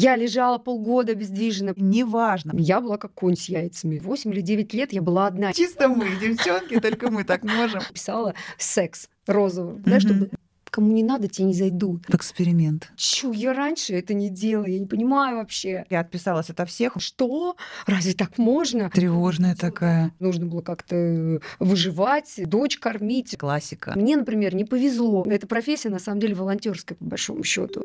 Я лежала полгода бездвижно. Неважно. Я была как конь с яйцами. 8 или 9 лет я была одна. Чисто мы, девчонки, только мы так можем. Писала секс розовым, да, чтобы кому не надо, те не зайдут. Эксперимент. Чу, я раньше это не делала, я не понимаю вообще. Я отписалась ото всех. Что? Разве так можно? Тревожная такая. Нужно было как-то выживать, дочь кормить. Классика. Мне, например, не повезло. Эта профессия на самом деле волонтерская, по большому счету.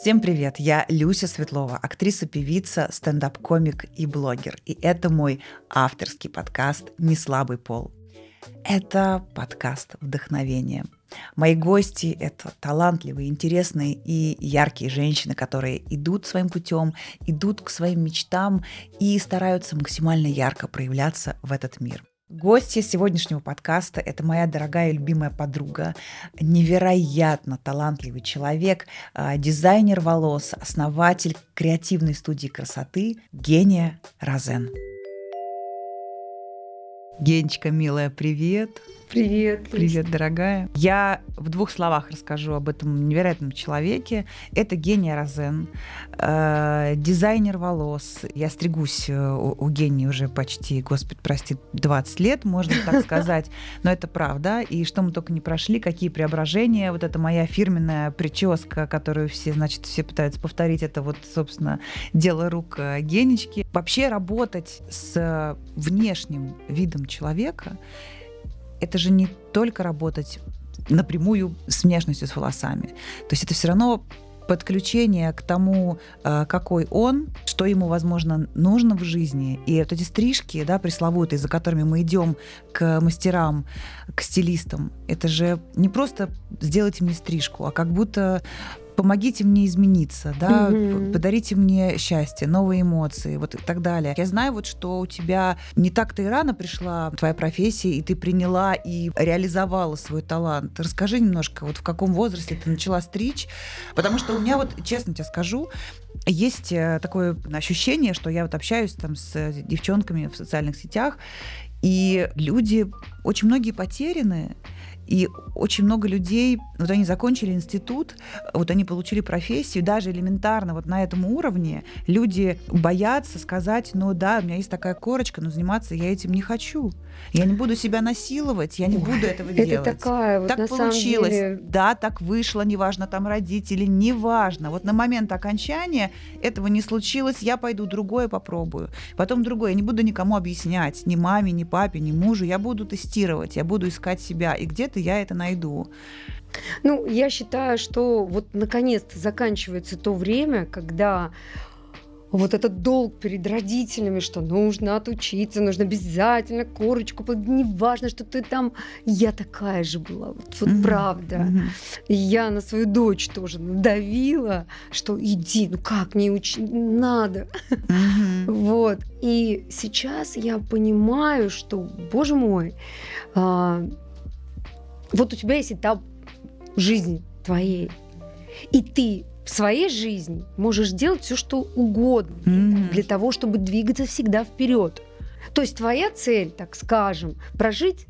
Всем привет! Я Люся Светлова, актриса, певица, стендап-комик и блогер. И это мой авторский подкаст «Не слабый пол». Это подкаст вдохновения. Мои гости — это талантливые, интересные и яркие женщины, которые идут своим путем, идут к своим мечтам и стараются максимально ярко проявляться в этот мир. Гостья сегодняшнего подкаста – это моя дорогая и любимая подруга, невероятно талантливый человек, а, дизайнер волос, основатель креативной студии красоты Гения Розен. Генечка, милая, привет. Привет. Привет, дорогая. Я в двух словах расскажу об этом невероятном человеке. Это Гения Розен, э, дизайнер волос. Я стригусь э, у, у Гении уже почти, господи, прости, 20 лет, можно так сказать. Но это правда. И что мы только не прошли, какие преображения. Вот это моя фирменная прическа, которую все, значит, все пытаются повторить. Это вот, собственно, дело рук э, Генечки. Вообще работать с внешним видом человека это же не только работать напрямую с внешностью, с волосами. То есть это все равно подключение к тому, э, какой он, что ему, возможно, нужно в жизни. И вот эти стрижки, да, пресловутые, за которыми мы идем к мастерам, к стилистам, это же не просто сделайте мне стрижку, а как будто помогите мне измениться, да, угу. подарите мне счастье, новые эмоции, вот и так далее. Я знаю вот, что у тебя не так-то и рано пришла твоя профессия, и ты приняла и реализовала свой талант. Расскажи немножко, вот в каком возрасте ты начала стричь, потому что у меня вот, честно тебе скажу, есть э, такое ощущение, что я вот общаюсь там с девчонками в социальных сетях, и люди, очень многие потеряны, и очень много людей, вот они закончили институт, вот они получили профессию, даже элементарно вот на этом уровне люди боятся сказать, ну да, у меня есть такая корочка, но заниматься я этим не хочу. Я не буду себя насиловать, я не буду этого это делать. такая вот, так на получилось. Деле... Да, так вышло, неважно, там родители, неважно. Вот на момент окончания этого не случилось, я пойду другое попробую. Потом другое. Я не буду никому объяснять, ни маме, ни папе, ни мужу. Я буду тестировать, я буду искать себя. И где-то я это найду. Ну, я считаю, что вот наконец-то заканчивается то время, когда вот этот долг перед родителями, что нужно отучиться, нужно обязательно корочку, неважно, что ты там. Я такая же была, вот, вот mm-hmm. правда. Mm-hmm. И я на свою дочь тоже надавила, что иди, ну как, не учи, надо. Mm-hmm. вот. И сейчас я понимаю, что, боже мой, а, вот у тебя есть этап жизни твоей, и ты в своей жизни можешь делать все, что угодно mm-hmm. для того, чтобы двигаться всегда вперед. То есть твоя цель, так скажем, прожить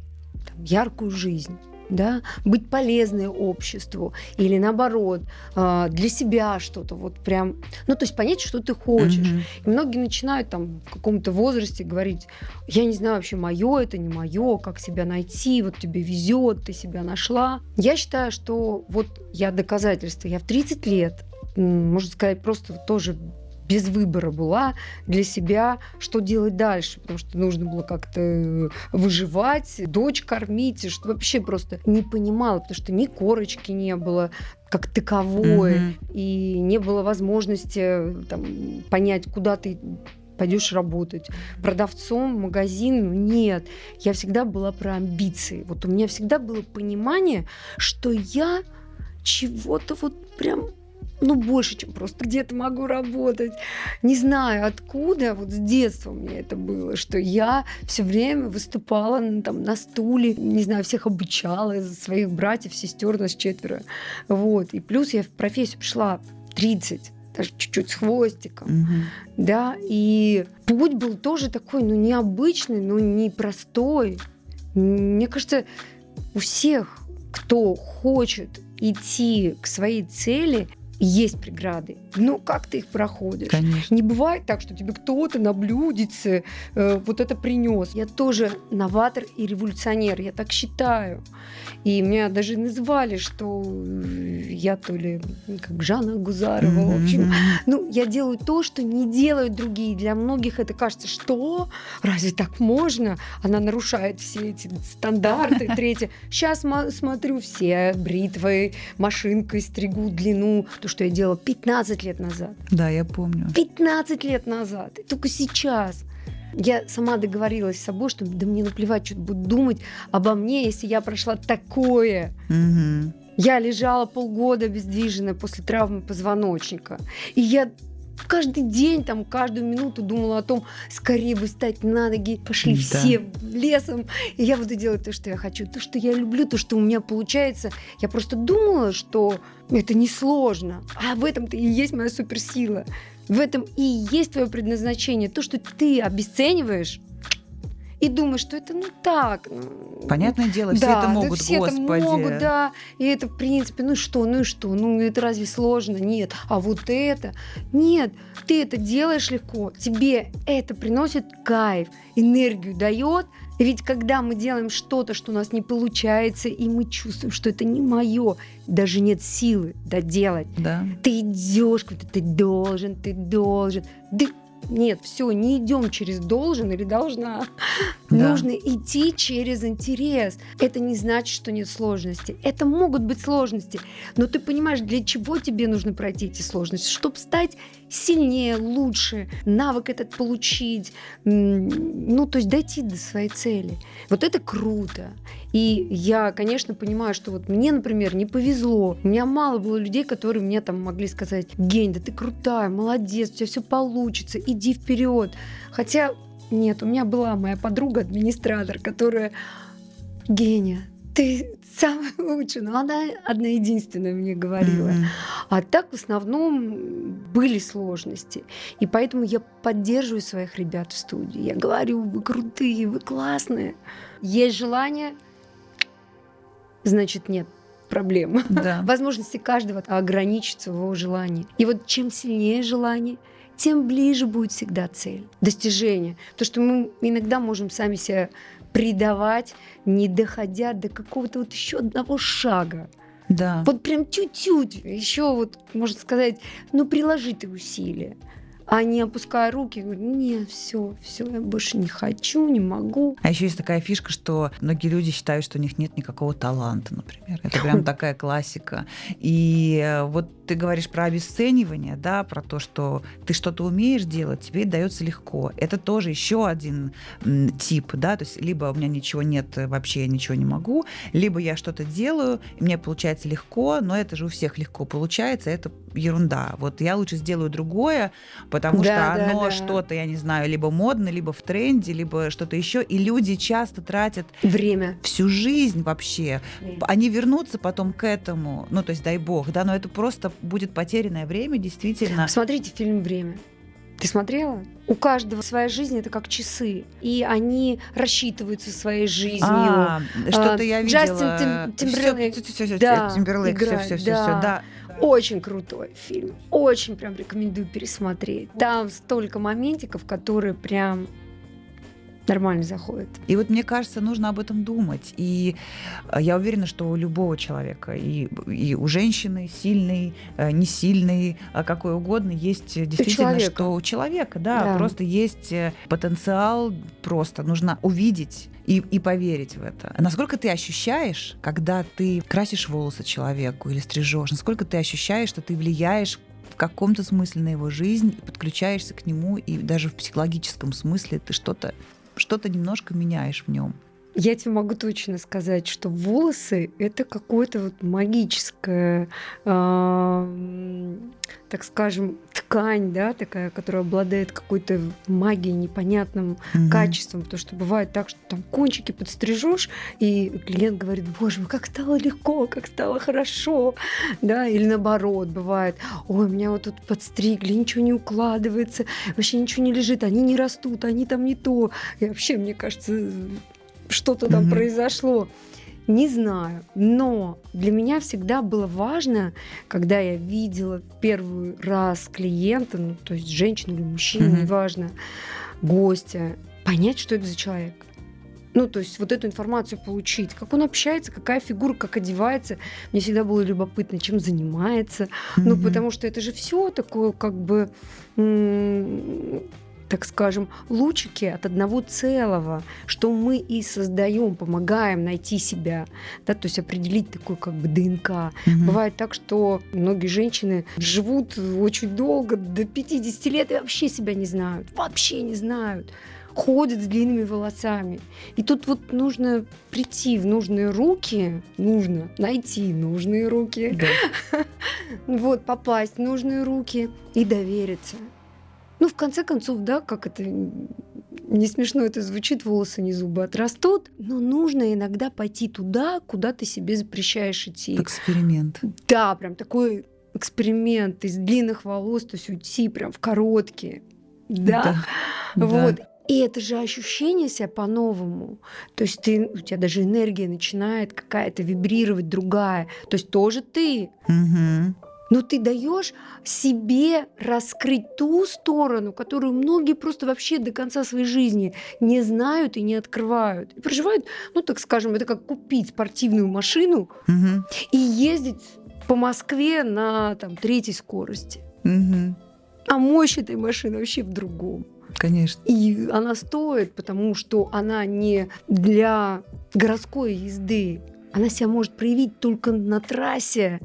там, яркую жизнь да, быть полезной обществу или наоборот а, для себя что-то вот прям, ну то есть понять, что ты хочешь. Mm-hmm. И многие начинают там в каком-то возрасте говорить, я не знаю вообще мое это не мое, как себя найти, вот тебе везет, ты себя нашла. Я считаю, что вот я доказательство, я в 30 лет можно сказать, просто тоже без выбора была для себя, что делать дальше, потому что нужно было как-то выживать, дочь кормить, что вообще просто не понимала, потому что ни корочки не было как таковое, mm-hmm. и не было возможности там, понять, куда ты пойдешь работать. Продавцом, магазин, нет. Я всегда была про амбиции. Вот у меня всегда было понимание, что я чего-то вот прям ну, больше, чем просто где-то могу работать. Не знаю, откуда, вот с детства у меня это было, что я все время выступала там, на стуле, не знаю, всех обучала, своих братьев, сестер, нас четверо. Вот. И плюс я в профессию пришла 30 даже чуть-чуть с хвостиком, угу. да, и путь был тоже такой, ну, необычный, но непростой. Мне кажется, у всех, кто хочет идти к своей цели, есть преграды. Но как ты их проходишь? Конечно. Не бывает так, что тебе кто-то на блюдице э, вот это принес. Я тоже новатор и революционер, я так считаю. И меня даже называли, что я то ли как Жанна Гузарова, mm-hmm. в общем. Ну, я делаю то, что не делают другие. Для многих это кажется, что разве так можно? Она нарушает все эти стандарты. Третье. Сейчас смотрю все бритвой, машинкой стригу длину, то, что я делала 15 лет назад. Да, я помню. 15 лет назад. И только сейчас. Я сама договорилась с собой, что да мне наплевать, что будут думать обо мне, если я прошла такое. Угу. Я лежала полгода обездвиженная после травмы позвоночника. И я каждый день, там, каждую минуту думала о том, скорее бы встать на ноги, пошли да. все лесом, и я буду делать то, что я хочу, то, что я люблю, то, что у меня получается. Я просто думала, что это несложно, а в этом-то и есть моя суперсила. В этом и есть твое предназначение. То, что ты обесцениваешь, и думаешь, что это ну так. Понятное дело, все да, это могут, да, все господи. это могут, да. И это, в принципе, ну что, ну и что? Ну это разве сложно? Нет. А вот это? Нет. Ты это делаешь легко. Тебе это приносит кайф, энергию дает. Ведь когда мы делаем что-то, что у нас не получается, и мы чувствуем, что это не мое, даже нет силы доделать, да. ты идешь ты должен, ты должен. Да нет, все, не идем через должен или должна. Да. Нужно идти через интерес. Это не значит, что нет сложности. Это могут быть сложности. Но ты понимаешь, для чего тебе нужно пройти эти сложности? Чтобы стать сильнее, лучше, навык этот получить, ну, то есть дойти до своей цели. Вот это круто. И я, конечно, понимаю, что вот мне, например, не повезло. У меня мало было людей, которые мне там могли сказать, Гень, да ты крутая, молодец, у тебя все получится, иди вперед. Хотя нет, у меня была моя подруга, администратор, которая Геня, ты самая лучшая. Но она одна единственная мне говорила. Mm-hmm. А так в основном были сложности. И поэтому я поддерживаю своих ребят в студии. Я говорю, вы крутые, вы классные. Есть желание, значит нет проблем. Да. Возможности каждого ограничиться в его желании. И вот чем сильнее желание, тем ближе будет всегда цель, достижение. То, что мы иногда можем сами себя предавать, не доходя до какого-то вот еще одного шага. Да. Вот прям чуть-чуть, еще вот, можно сказать, ну, приложи ты усилия а не опуская руки, говорю, нет, все, все, я больше не хочу, не могу. А еще есть такая фишка, что многие люди считают, что у них нет никакого таланта, например. Это прям такая классика. И э, вот ты говоришь про обесценивание, да, про то, что ты что-то умеешь делать, тебе дается легко. Это тоже еще один тип, да, то есть либо у меня ничего нет, вообще я ничего не могу, либо я что-то делаю, и мне получается легко, но это же у всех легко получается, это ерунда. Вот я лучше сделаю другое, потому да, что оно да, да. что-то, я не знаю, либо модно, либо в тренде, либо что-то еще. И люди часто тратят время, всю жизнь вообще. Время. Они вернутся потом к этому, ну то есть дай бог, да, но это просто будет потерянное время, действительно. Посмотрите фильм «Время». Ты смотрела? У каждого своя жизнь это как часы, и они рассчитываются своей жизнью. А, что-то я видела. Джастин Тимберлейк. Все, все, все, да, Тимберлейк, играет, все, все, все, да. все, да. Очень крутой фильм. Очень прям рекомендую пересмотреть. Там столько моментиков, которые прям нормально заходит. И вот мне кажется, нужно об этом думать. И э, я уверена, что у любого человека, и, и у женщины сильной, э, не сильной, а какой угодно, есть действительно, что у человека, да, да, просто есть э, потенциал, просто нужно увидеть и, и поверить в это. Насколько ты ощущаешь, когда ты красишь волосы человеку или стрижешь, насколько ты ощущаешь, что ты влияешь в каком-то смысле на его жизнь, подключаешься к нему, и даже в психологическом смысле ты что-то что-то немножко меняешь в нем. Я тебе могу точно сказать, что волосы это какое-то вот магическое, э, так скажем, ткань, да, такая, которая обладает какой-то магией, непонятным mm-hmm. качеством. Потому что бывает так, что там кончики подстрижешь, и клиент говорит, боже мой, как стало легко, как стало хорошо, да, или наоборот, бывает, ой, меня вот тут подстригли, ничего не укладывается, вообще ничего не лежит, они не растут, они там не то. И вообще, мне кажется, что-то там mm-hmm. произошло. Не знаю, но для меня всегда было важно, когда я видела первый раз клиента, ну, то есть женщину или мужчину, Мгм. неважно, гостя, понять, что это за человек. Ну, то есть вот эту информацию получить, как он общается, какая фигура, как одевается. Мне всегда было любопытно, чем занимается. Ну, Мгм. потому что это же все такое, как бы, так скажем, лучики от одного целого, что мы и создаем, помогаем найти себя, да, то есть определить такой как бы ДНК. Мгм. Бывает так, что многие женщины живут очень долго, до 50 лет и вообще себя не знают, вообще не знают ходят с длинными волосами. И тут вот нужно прийти в нужные руки, нужно найти нужные руки, Да. вот, попасть в нужные руки и довериться. Ну, в конце концов, да, как это не смешно это звучит, волосы не зубы отрастут, но нужно иногда пойти туда, куда ты себе запрещаешь идти. Эксперимент. Да, прям такой эксперимент из длинных волос, то есть уйти прям в короткие. Да. Да. Вот. И это же ощущение себя по-новому. То есть ты, у тебя даже энергия начинает какая-то вибрировать другая. То есть тоже ты. Мгм. Но ты даешь себе раскрыть ту сторону, которую многие просто вообще до конца своей жизни не знают и не открывают. И проживают, ну так скажем, это как купить спортивную машину Мгм. и ездить по Москве на там, третьей скорости. Мгм. А мощь этой машины вообще в другом. Конечно. И она стоит, потому что она не для городской езды. Она себя может проявить только на трассе.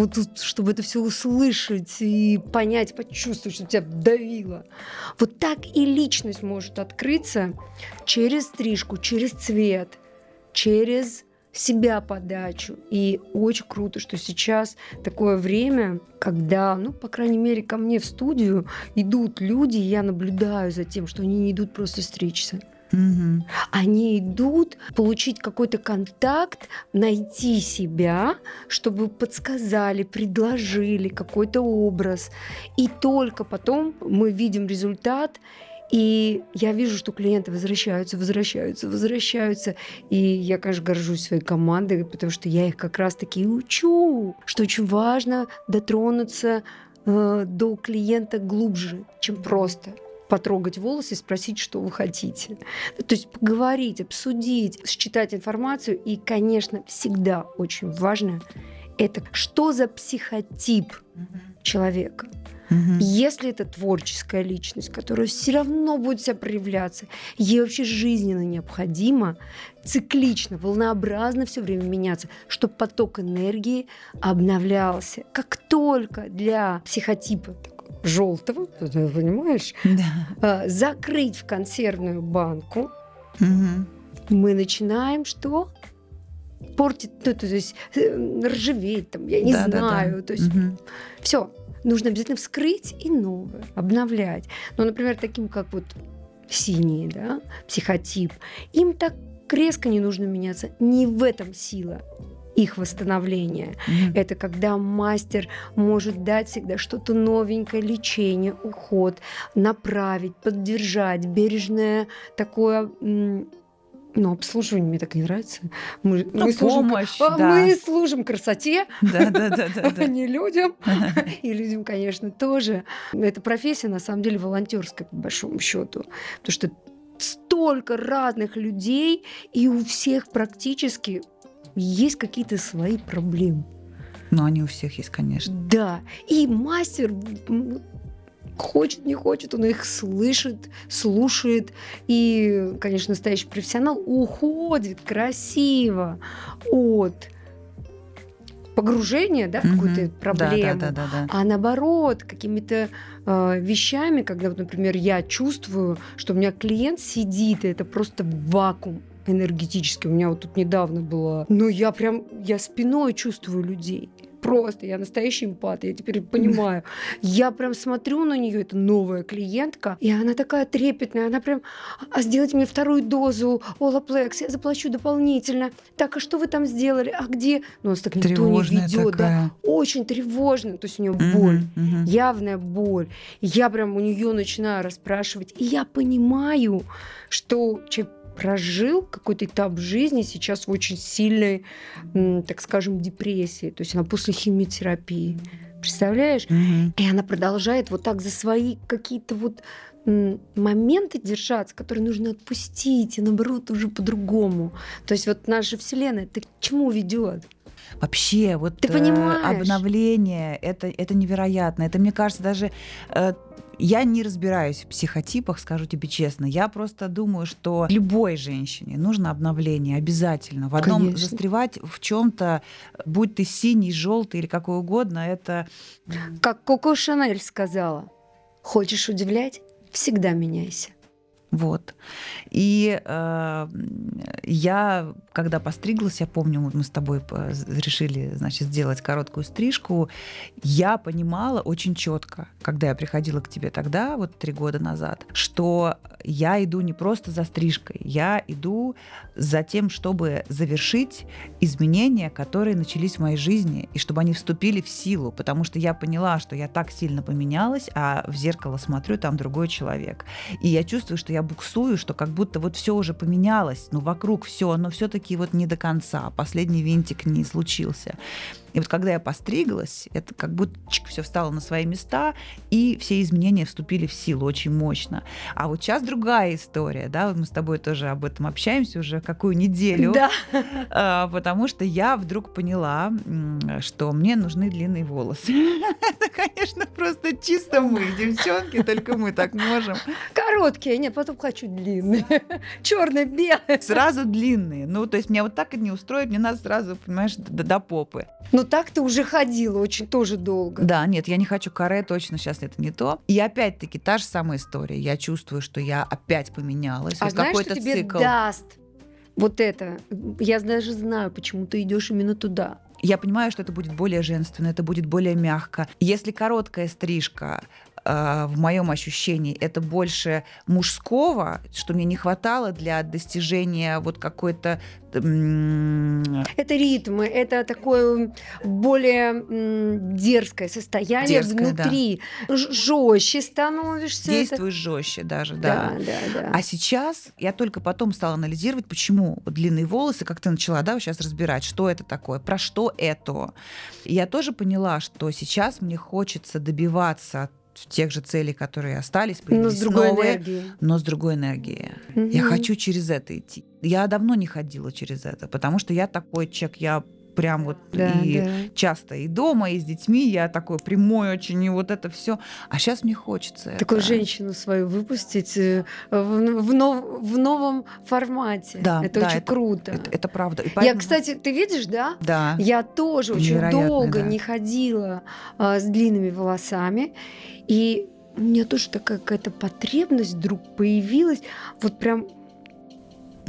Вот тут, чтобы это все услышать и понять, почувствовать, что тебя давило. Вот так и личность может открыться через стрижку, через цвет, через себя подачу. И очень круто, что сейчас такое время, когда, ну, по крайней мере, ко мне в студию идут люди, и я наблюдаю за тем, что они не идут просто стричься. Мгм. Они идут получить какой-то контакт, найти себя, чтобы подсказали, предложили какой-то образ. И только потом мы видим результат, и я вижу, что клиенты возвращаются, возвращаются, возвращаются. И я, конечно, горжусь своей командой, потому что я их как раз-таки учу, что очень важно дотронуться э, до клиента глубже, чем просто потрогать волосы и спросить, что вы хотите. То есть поговорить, обсудить, считать информацию. И, конечно, всегда очень важно это, что за психотип человека. Мгм. Если это творческая личность, которая все равно будет себя проявляться, ей вообще жизненно необходимо циклично, волнообразно все время меняться, чтобы поток энергии обновлялся. Как только для психотипа желтого, понимаешь, Да. а, закрыть в консервную банку, Мгм. мы начинаем что? Портить, ну, то есть э, ржаветь, там, я не Да, да, да. знаю. То есть Мгм. все, нужно обязательно вскрыть и новое, обновлять. Ну, например, таким как вот синие, да, психотип, им так резко не нужно меняться. Не в этом сила их восстановления. Мгм. Это когда мастер может дать всегда что-то новенькое, лечение, уход, направить, поддержать, бережное такое... Ну, обслуживание мне так не нравится. Мы, Ну, мы служим, помощь, а, да. мы служим красоте, Да, да, да, да, а да. не людям. И людям, конечно, тоже. Эта профессия, на самом деле, волонтерская, по большому счету. Потому что столько разных людей, и у всех практически есть какие-то свои проблемы. Ну, они у всех есть, конечно. Да. И мастер хочет, не хочет, он их слышит, слушает. И, конечно, настоящий профессионал уходит красиво от погружения да, в Мгм. какую-то Да, проблему. Да, да, да, да. А наоборот, какими-то э, вещами, когда, вот, например, я чувствую, что у меня клиент сидит, и это просто вакуум энергетический. У меня вот тут недавно было. Но я прям, я спиной чувствую людей. Просто, я настоящий эмпат, я теперь понимаю. Я прям смотрю на нее, это новая клиентка, и она такая трепетная, она прям, а сделайте мне вторую дозу Олаплекс, я заплачу дополнительно. Так, а что вы там сделали? А где? Ну, нас так никто не Тревожная ведет, да очень тревожно, то есть у нее Мгм, боль, мгм. явная боль. Я прям у нее начинаю расспрашивать, и я понимаю, что человек прожил какой-то этап жизни сейчас в очень сильной, так скажем, депрессии. То есть она после химиотерапии. Представляешь? Мгм. И она продолжает вот так за свои какие-то вот моменты держаться, которые нужно отпустить, и наоборот уже по-другому. То есть вот наша Вселенная, ты к чему ведет? Вообще, вот Ты э, понимаешь? обновление, это, это невероятно. Это, мне кажется, даже э, я не разбираюсь в психотипах, скажу тебе честно. Я просто думаю, что любой женщине нужно обновление обязательно. В одном Конечно. застревать в чем-то, будь ты синий, желтый или какой угодно, это Как Коко Шанель сказала, хочешь удивлять? Всегда меняйся. Вот. И э, я, когда постриглась, я помню, мы с тобой по- решили, значит, сделать короткую стрижку, я понимала очень четко, когда я приходила к тебе тогда, вот три года назад, что я иду не просто за стрижкой, я иду за тем, чтобы завершить изменения, которые начались в моей жизни, и чтобы они вступили в силу, потому что я поняла, что я так сильно поменялась, а в зеркало смотрю, там другой человек. И я чувствую, что я буксую, что как будто вот все уже поменялось, но вокруг все, но все-таки вот не до конца, последний винтик не случился. И вот когда я постриглась, это как будто все встало на свои места, и все изменения вступили в силу очень мощно. А вот сейчас другая история, да, вот мы с тобой тоже об этом общаемся уже какую неделю, Да. а, потому что я вдруг поняла, что мне нужны длинные волосы. Это, конечно, просто чисто мы, девчонки, только мы так можем. Короткие, нет, потом хочу длинные. Черные, белые. Сразу длинные. Ну, то есть меня вот так и не устроит, мне надо сразу, понимаешь, до, до попы. Но так ты уже ходила очень тоже долго. Да, нет, я не хочу каре, точно сейчас это не то. И опять-таки та же самая история. Я чувствую, что я опять поменялась. А Вот знаешь, что какой-то тебе цикл. даст вот это? Я даже знаю, почему ты идешь именно туда. Я понимаю, что это будет более женственно, это будет более мягко. Если короткая стрижка в моем ощущении это больше мужского, что мне не хватало для достижения вот какой-то Это ритмы, это такое более дерзкое состояние Дерзкое, да. внутри. Ж- Жестче становишься. это- действуешь жестче даже, да. Да, да, да. А сейчас я только потом стала анализировать, почему длинные волосы, как ты начала, да, сейчас разбирать, что это такое, про что это. Я тоже поняла, что сейчас мне хочется добиваться тех же целей, которые остались, Но с другой новые, энергией. но с другой энергией. Я Мгм. хочу через это идти. Я давно не ходила через это, потому что я такой человек, я прям вот Да, и да. часто и дома, и с детьми, я такой прямой очень, и вот это все. А сейчас мне хочется Такую это. женщину свою выпустить э, в, в нов- в новом формате. Да, это да, очень это- круто. Это, это правда. И Я, поэтому- кстати, ты видишь, да? Да. Я тоже очень долго да. не ходила а, с длинными волосами. И у меня тоже такая какая-то потребность вдруг появилась. Вот прям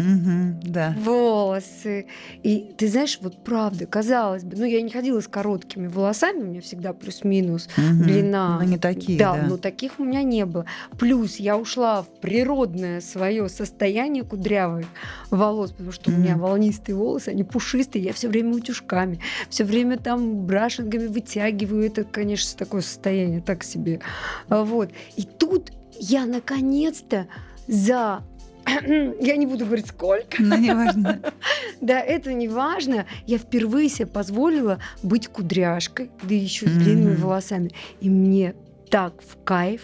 Мгм, да. волосы. И ты знаешь, вот правда, казалось бы, ну я не ходила с короткими волосами, у меня всегда плюс-минус Мгм. длина. Но не такие, да, да. но таких у меня не было. Плюс я ушла в природное свое состояние кудрявых волос, потому что у меня волнистые волосы, они пушистые, я все время утюжками, все время там брашингами вытягиваю. Это, конечно, такое состояние так себе. Вот. И тут я наконец-то за я не буду говорить сколько, Ну, неважно. да, это не важно. Я впервые себе позволила быть кудряшкой, да еще с длинными Мгм. волосами. И мне так в кайф.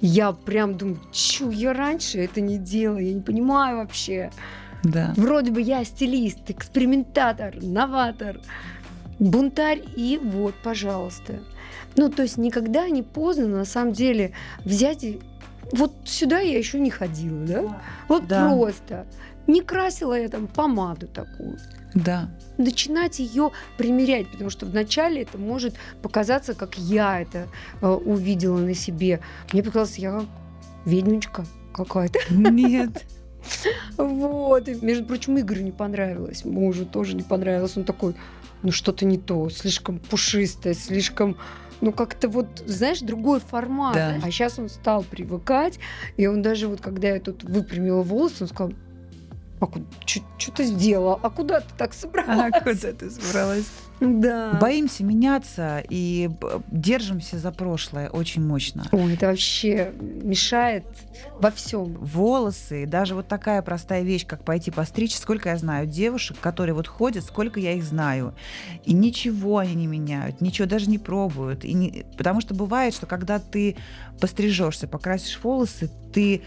Я прям думаю, чё, я раньше это не делала, я не понимаю вообще. Да. Вроде бы я стилист, экспериментатор, новатор, бунтарь, и вот, пожалуйста. Ну, то есть никогда не поздно, на самом деле, взять и... Вот сюда я еще не ходила, да? Вот Да. просто. Не красила я там помаду такую. Да. Начинать ее примерять, потому что вначале это может показаться, как я это э, увидела на себе. Мне показалось, я ведьмочка какая-то. Нет. Вот. И, между прочим, Игорю не понравилось. Мужу тоже не понравилось. Он такой, ну что-то не то, слишком пушистое, слишком ну как-то вот, знаешь, другой формат. Да. А сейчас он стал привыкать, и он даже вот, когда я тут выпрямила волосы, он сказал, а что ты сделала? А куда ты так собралась? А куда ты собралась? Да. Боимся меняться и держимся за прошлое очень мощно. Ой, это вообще мешает во всем. Волосы, даже вот такая простая вещь, как пойти постричь. Сколько я знаю девушек, которые вот ходят, сколько я их знаю. И ничего они не меняют, ничего даже не пробуют. И не... Потому что бывает, что когда ты пострижешься, покрасишь волосы, ты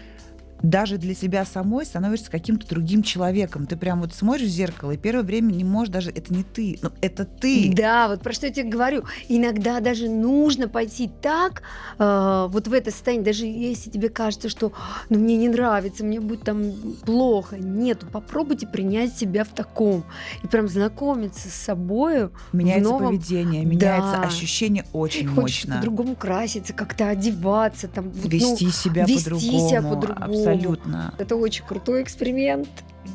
даже для себя самой становишься каким-то другим человеком. Ты прям вот смотришь в зеркало, и первое время не можешь даже, это не ты, но это ты. Да, вот про что я тебе говорю. Иногда даже нужно пойти так, э, вот в это состояние, даже если тебе кажется, что ну, мне не нравится, мне будет там плохо. Нет, попробуйте принять себя в таком. И прям знакомиться с собой. Меняется новом... поведение, меняется да. ощущение очень Хочешь мощно. по-другому краситься, как-то одеваться. Там, вести ну, себя вести по-другому. себя по-другому. Абсолютно. Это очень крутой эксперимент.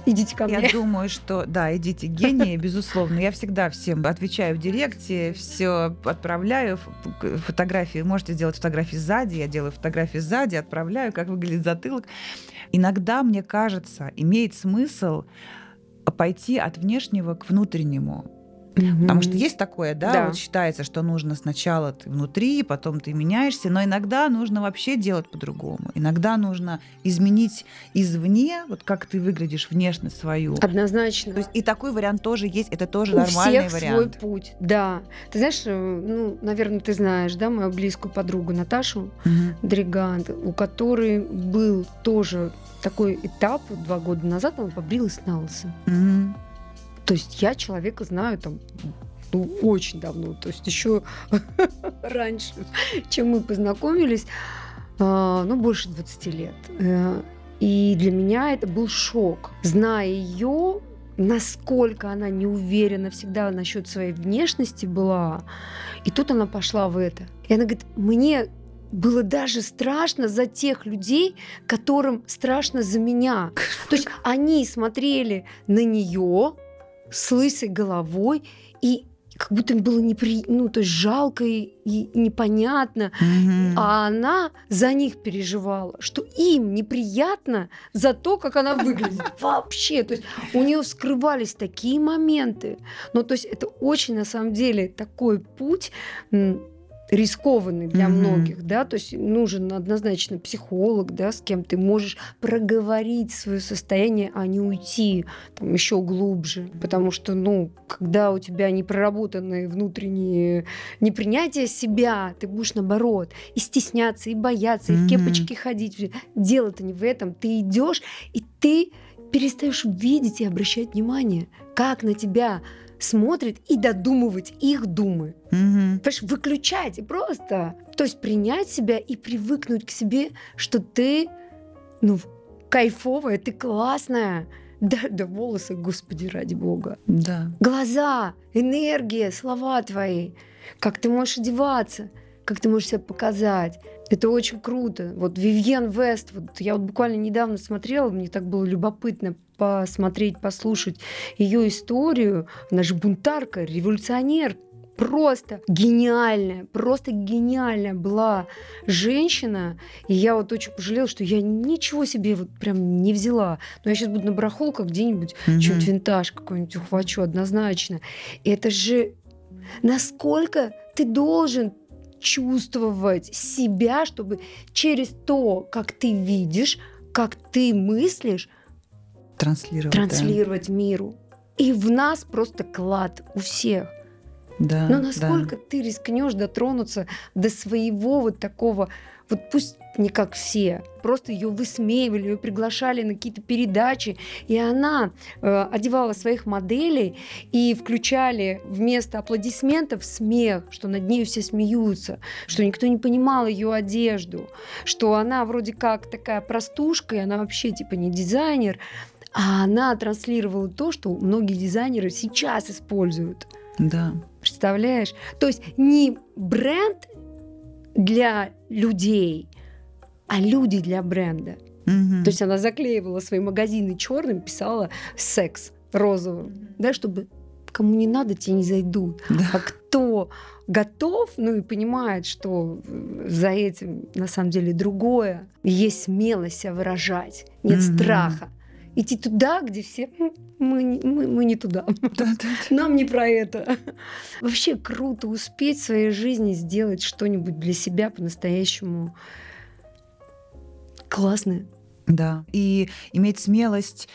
Идите ко мне. Я думаю, что да, идите гении, безусловно. Я всегда всем отвечаю в директе, все отправляю фотографии. Можете сделать фотографии сзади, я делаю фотографии сзади, отправляю, как выглядит затылок. Иногда, мне кажется, имеет смысл пойти от внешнего к внутреннему. Угу. Потому что есть такое, да, да, вот считается, что нужно сначала ты внутри, потом ты меняешься, но иногда нужно вообще делать по-другому. Иногда нужно изменить извне, вот как ты выглядишь внешне свою. Однозначно. То есть и такой вариант тоже есть, это тоже У нормальный всех вариант. свой путь, да. Ты знаешь, э, ну, наверное, ты знаешь, да, мою близкую подругу Наташу угу. Дригант, у которой был тоже такой этап два года назад, она побрилась на лысо. Угу. То есть я человека знаю там ну, очень давно, то есть еще раньше, чем мы познакомились, а, ну, больше 20 лет. Э, и для меня это был шок. Зная ее, насколько она не уверена всегда насчет своей внешности была, и тут она пошла в это. И она говорит, мне было даже страшно за тех людей, которым страшно за меня. То есть они смотрели на нее, с лысой головой, и как будто им было непри... ну, то есть жалко и, и непонятно. Mm-hmm. А она за них переживала, что им неприятно за то, как она выглядит. Вообще. То есть у нее скрывались такие моменты. Ну, то есть это очень, на самом деле, такой путь рискованный для mm-hmm. многих, да, то есть нужен однозначно психолог, да, с кем ты можешь проговорить свое состояние, а не уйти там еще глубже, потому что, ну, когда у тебя не проработанные внутренние непринятие себя, ты будешь наоборот и стесняться, и бояться, mm-hmm. и в кепочке ходить. Дело-то не в этом, ты идешь и ты перестаешь видеть и обращать внимание, как на тебя смотрит и додумывать их думы. Угу. Понимаешь, выключать и просто. То есть принять себя и привыкнуть к себе, что ты, ну, кайфовая, ты классная. Да, да волосы, господи, ради бога. Да. Глаза, энергия, слова твои. Как ты можешь одеваться, как ты можешь себя показать. Это очень круто. Вот Вивьен Вест, вот я вот буквально недавно смотрела, мне так было любопытно посмотреть, послушать ее историю. Она же бунтарка, революционер, просто гениальная, просто гениальная была женщина. И я вот очень пожалела, что я ничего себе вот прям не взяла. Но я сейчас буду на барахолках где-нибудь mm-hmm. что-нибудь винтаж какой-нибудь ухвачу однозначно. И это же насколько ты должен чувствовать себя, чтобы через то, как ты видишь, как ты мыслишь, транслировать, транслировать да. миру. И в нас просто клад у всех. Да, Но насколько да. ты рискнешь дотронуться до своего вот такого, вот пусть не как все, просто ее высмеивали, ее приглашали на какие-то передачи, и она э, одевала своих моделей и включали вместо аплодисментов смех, что над ней все смеются, что никто не понимал ее одежду, что она вроде как такая простушка, и она вообще типа не дизайнер, а она транслировала то, что многие дизайнеры сейчас используют. Да. Представляешь? То есть не бренд для людей, а люди для бренда. Угу. То есть она заклеивала свои магазины черным, писала секс розовым, да, чтобы кому не надо, те не зайдут. Да. А кто готов, ну и понимает, что за этим на самом деле другое, есть смелость себя выражать, нет угу. страха. Идти туда, где все мы, мы, мы не туда. Нам не про это. Вообще круто успеть в своей жизни сделать что-нибудь для себя по-настоящему классное. Да. И иметь смелость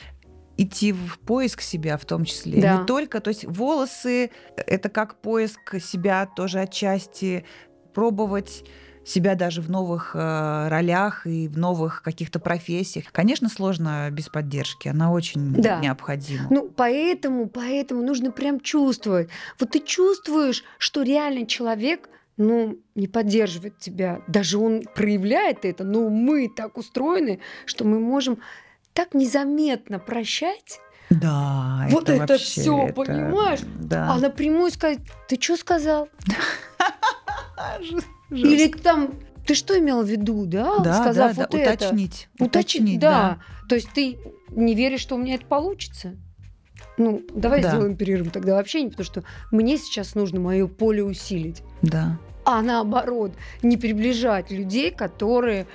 идти в поиск себя в том числе. Да. Не только, то есть волосы — это как поиск себя тоже отчасти, пробовать себя даже в новых э, ролях и в новых каких-то профессиях. Конечно, сложно без поддержки, она очень да. необходима. Ну, поэтому, поэтому нужно прям чувствовать. Вот ты чувствуешь, что реально человек ну, не поддерживает тебя. Даже он проявляет это, но мы так устроены, что мы можем так незаметно прощать. Да, вот это, это все, это... понимаешь? Да. А напрямую сказать, ты что сказал? Или там, ты что имел в виду, да? Да, Сказав да, вот да. Это. Уточнить. Уточнить, да. да. То есть ты не веришь, что у меня это получится? Ну, давай да. сделаем перерыв тогда вообще не, потому что мне сейчас нужно мое поле усилить. Да. А наоборот, не приближать людей, которые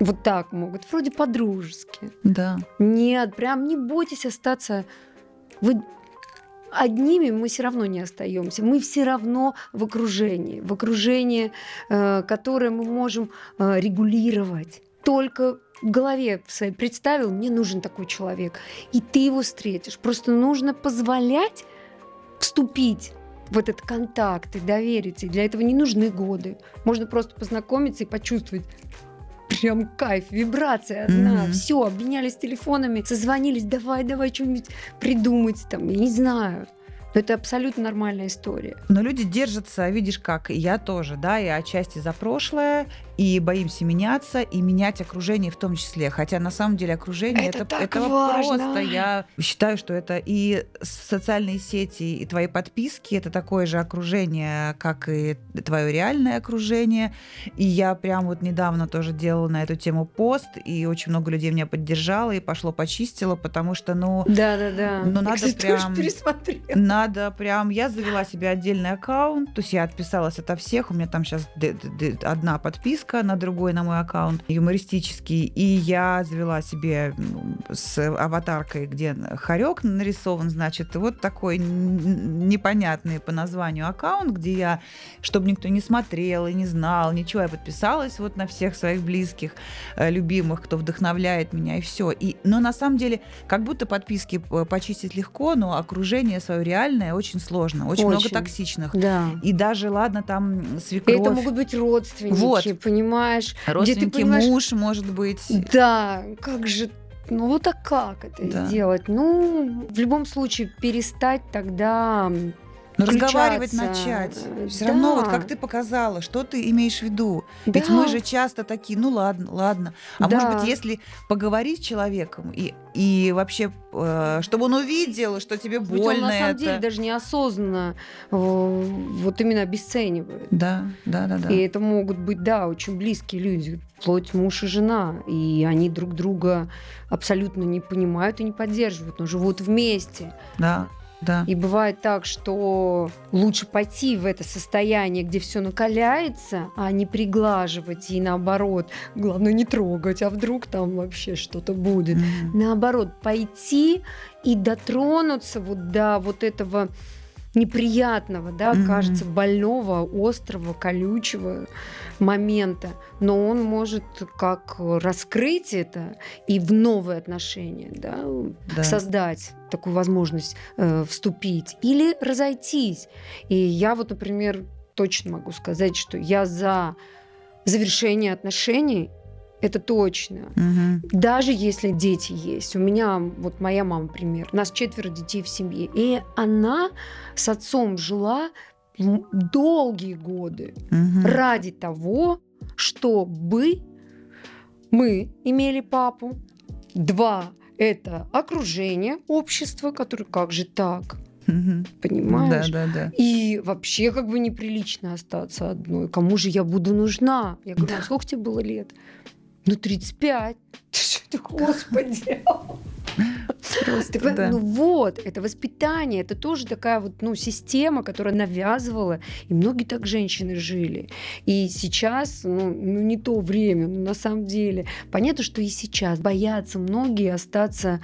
вот так могут, вроде по-дружески. Да. Нет, прям не бойтесь остаться. Вы одними мы все равно не остаемся. Мы все равно в окружении, в окружении, э, которое мы можем э, регулировать. Только в голове своей представил, мне нужен такой человек, и ты его встретишь. Просто нужно позволять вступить в этот контакт и довериться. И для этого не нужны годы. Можно просто познакомиться и почувствовать, прям кайф, вибрация одна. Mm-hmm. Все, обменялись телефонами, созвонились, давай, давай что-нибудь придумать, там, я не знаю. Но это абсолютно нормальная история. Но люди держатся, видишь как, я тоже, да, и отчасти за прошлое, и боимся меняться, и менять окружение в том числе. Хотя на самом деле окружение это, это, это просто. Я считаю, что это и социальные сети, и твои подписки это такое же окружение, как и твое реальное окружение. И я прям вот недавно тоже делала на эту тему пост, и очень много людей меня поддержало и пошло почистило, потому что, ну, да, да, да. Ну надо я, прям, надо прям. Я завела себе отдельный аккаунт, то есть я отписалась ото всех, у меня там сейчас одна подписка подписка на другой, на мой аккаунт, юмористический, и я завела себе с аватаркой, где хорек нарисован, значит, вот такой непонятный по названию аккаунт, где я, чтобы никто не смотрел и не знал, ничего, я подписалась вот на всех своих близких, э, любимых, кто вдохновляет меня, и все. И, но на самом деле, как будто подписки почистить легко, но окружение свое реальное очень сложно, очень, очень. много токсичных. Да. И даже, ладно, там свекровь. Это могут быть родственники, вот понимаешь. Родственники, где ты понимаешь, муж, может быть. Да, как же ну вот а как это да. сделать? Ну, в любом случае, перестать тогда но разговаривать начать. Все да. равно, вот как ты показала, что ты имеешь в виду. Да. Ведь мы же часто такие, ну ладно, ладно. А да. может быть, если поговорить с человеком и, и вообще, э, чтобы он увидел, что тебе больно. Ведь он на самом это... деле даже неосознанно э, вот именно обесценивает. Да, да, да, да. И это могут быть, да, очень близкие люди, вплоть муж и жена. И они друг друга абсолютно не понимают и не поддерживают, но живут вместе. Да. Да. И бывает так, что лучше пойти в это состояние, где все накаляется, а не приглаживать и наоборот. Главное не трогать, а вдруг там вообще что-то будет. Mm-hmm. Наоборот, пойти и дотронуться вот до вот этого неприятного, да, mm-hmm. кажется, больного, острого, колючего момента, но он может как раскрыть это и в новые отношения, да, да. создать такую возможность э, вступить или разойтись. И я вот, например, точно могу сказать, что я за завершение отношений это точно. Угу. Даже если дети есть. У меня, вот моя мама, пример. У нас четверо детей в семье. И она с отцом жила долгие годы угу. ради того, чтобы мы имели папу. Два – это окружение, общество, которое как же так? Угу. Понимаешь? Да, да, да. И вообще как бы неприлично остаться одной. Кому же я буду нужна? Я говорю, да. сколько тебе было лет? Ну, 35. Ты что ты, господи? Просто, да. Ну вот, это воспитание, это тоже такая вот ну, система, которая навязывала, и многие так женщины жили. И сейчас, ну, ну не то время, но на самом деле. Понятно, что и сейчас боятся многие остаться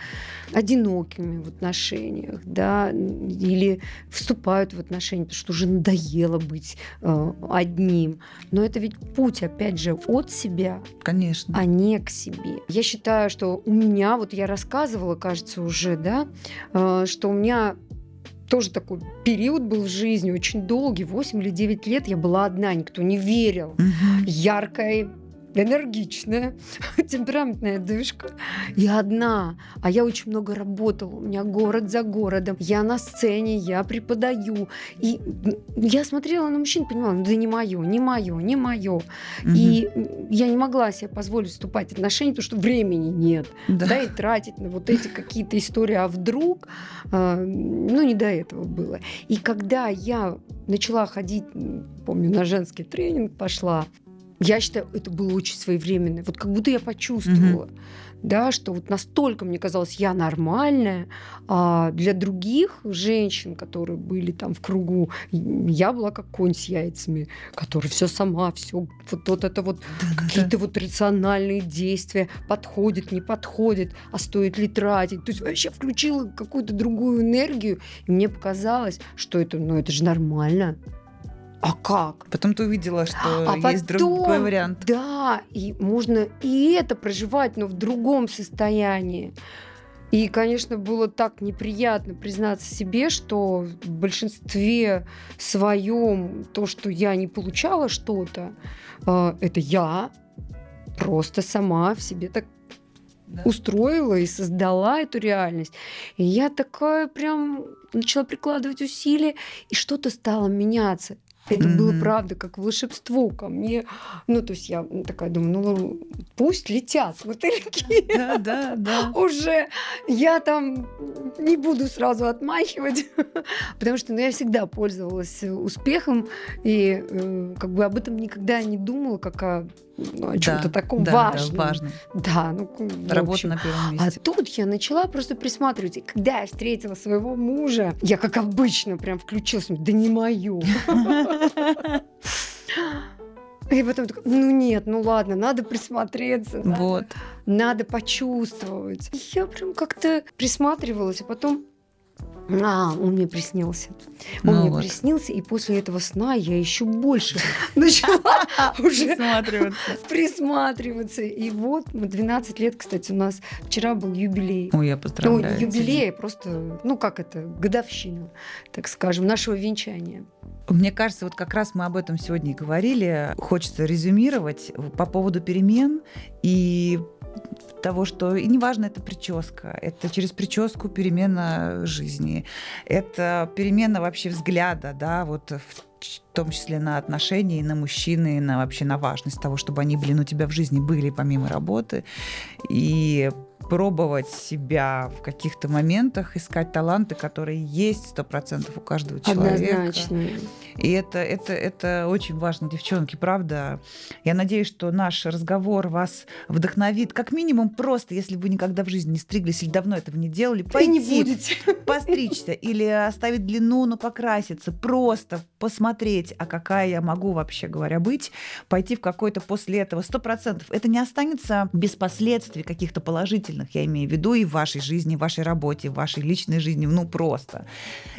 одинокими в отношениях, да, или вступают в отношения, потому что уже надоело быть э, одним. Но это ведь путь, опять же, от себя, Конечно. а не к себе. Я считаю, что у меня, вот я рассказывала, кажется, уже, да, э, что у меня тоже такой период был в жизни очень долгий, 8 или 9 лет я была одна, никто не верил. Угу. Яркая, энергичная, темпераментная дышка. Я одна, а я очень много работала. У меня город за городом. Я на сцене, я преподаю. И я смотрела на мужчин, понимала, да не мое, не мое, не мое. Угу. И я не могла себе позволить вступать в отношения, потому что времени нет. Да. да и тратить на вот эти какие-то истории, а вдруг, э, ну не до этого было. И когда я начала ходить, помню, на женский тренинг пошла, я считаю, это было очень своевременно. Вот как будто я почувствовала, mm-hmm. да, что вот настолько мне казалось, я нормальная, а для других женщин, которые были там в кругу, я была как конь с яйцами, который все сама, все вот, вот это вот какие-то вот рациональные действия, подходит, не подходит, а стоит ли тратить. То есть вообще включила какую-то другую энергию, и мне показалось, что это, ну это же нормально а как? Потом ты увидела, что а есть потом, другой вариант. Да, и можно и это проживать, но в другом состоянии. И, конечно, было так неприятно признаться себе, что в большинстве своем то, что я не получала что-то, э, это я просто сама в себе так да. устроила и создала эту реальность. И я такая прям начала прикладывать усилия, и что-то стало меняться. Это mm-hmm. было правда как волшебство ко мне. Ну, то есть я такая думаю, ну пусть летят мотыльки. Да, да, да. Уже я там не буду сразу отмахивать, потому что ну, я всегда пользовалась успехом и э, как бы об этом никогда не думала, как о ну, о чем-то да, таком да, важном. Да, важном. Да, ну, Работа на первом месте. А тут я начала просто присматривать. И когда я встретила своего мужа, я, как обычно, прям включилась. Да не мою. И потом такой, ну нет, ну ладно, надо присмотреться. Вот. Надо почувствовать. Я прям как-то присматривалась, а потом а, он мне приснился. Он ну мне вот. приснился, и после этого сна я еще больше начала уже присматриваться. И вот 12 лет, кстати, у нас вчера был юбилей. Ой, я поздравляю. Ну, юбилей просто, ну как это, годовщина, так скажем, нашего венчания. Мне кажется, вот как раз мы об этом сегодня и говорили. Хочется резюмировать по поводу перемен и того, что и неважно, это прическа, это через прическу перемена жизни, это перемена вообще взгляда, да, вот в том числе на отношения, на мужчины, на вообще на важность того, чтобы они, блин, у тебя в жизни были помимо работы. И пробовать себя в каких-то моментах, искать таланты, которые есть сто процентов у каждого человека. Однозначно. И это, это, это очень важно, девчонки, правда. Я надеюсь, что наш разговор вас вдохновит. Как минимум просто, если вы никогда в жизни не стриглись или давно этого не делали, пойти, не будете. постричься или оставить длину, но покраситься. Просто посмотреть, а какая я могу вообще говоря быть, пойти в какой-то после этого сто процентов. Это не останется без последствий каких-то положительных, я имею в виду и в вашей жизни, в вашей работе, в вашей личной жизни, ну просто.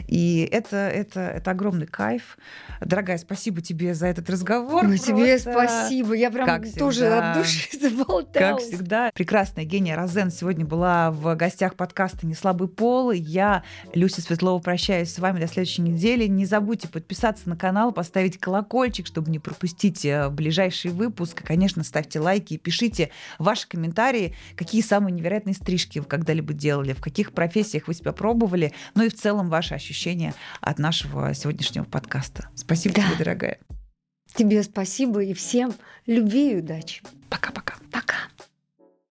И это, это, это огромный кайф. Дорогая, спасибо тебе за этот разговор. Ну, тебе спасибо. Я прям как тоже всегда, от души заболталась. Как всегда. Прекрасная Гения Розен сегодня была в гостях подкаста «Не слабый пол». Я, Люся Светлова, прощаюсь с вами до следующей недели. Не забудьте подписаться на канал, поставить колокольчик, чтобы не пропустить э, ближайший выпуск. И, конечно, ставьте лайки и пишите ваши комментарии, какие самые невероятные стрижки вы когда-либо делали, в каких профессиях вы себя пробовали, ну и в целом ваши ощущения от нашего сегодняшнего подкаста. Спасибо да. тебе, дорогая. Тебе спасибо и всем любви и удачи.